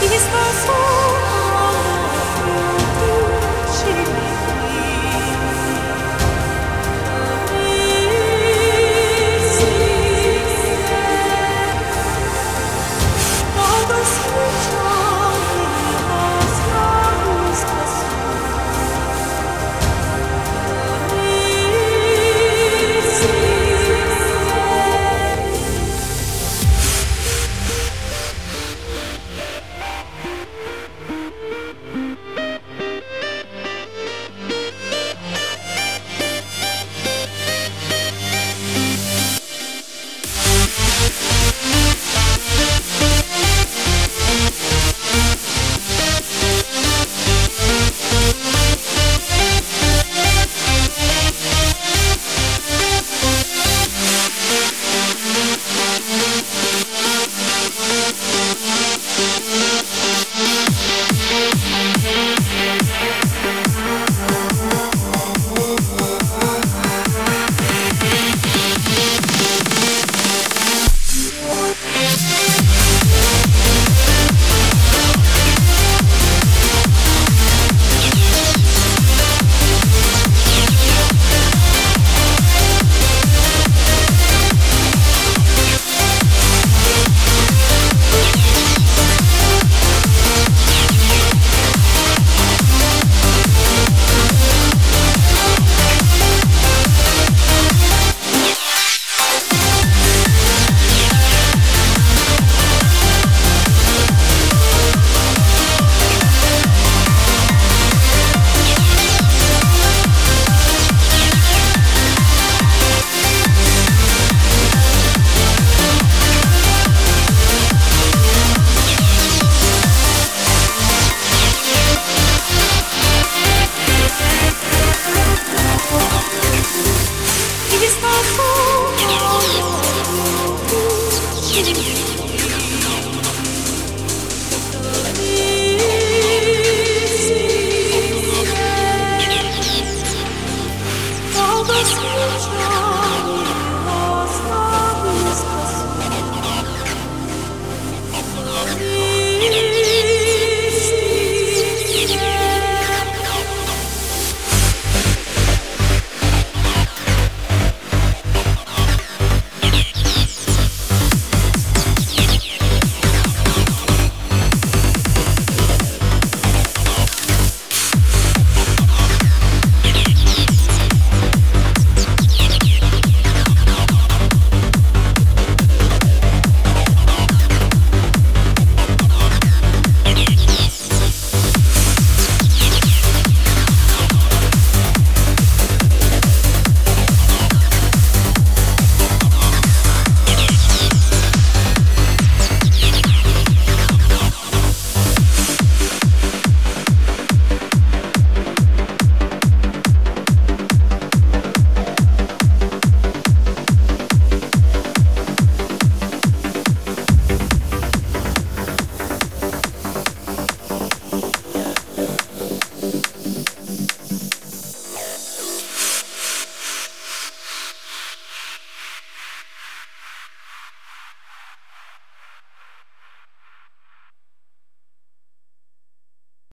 peaceful soul.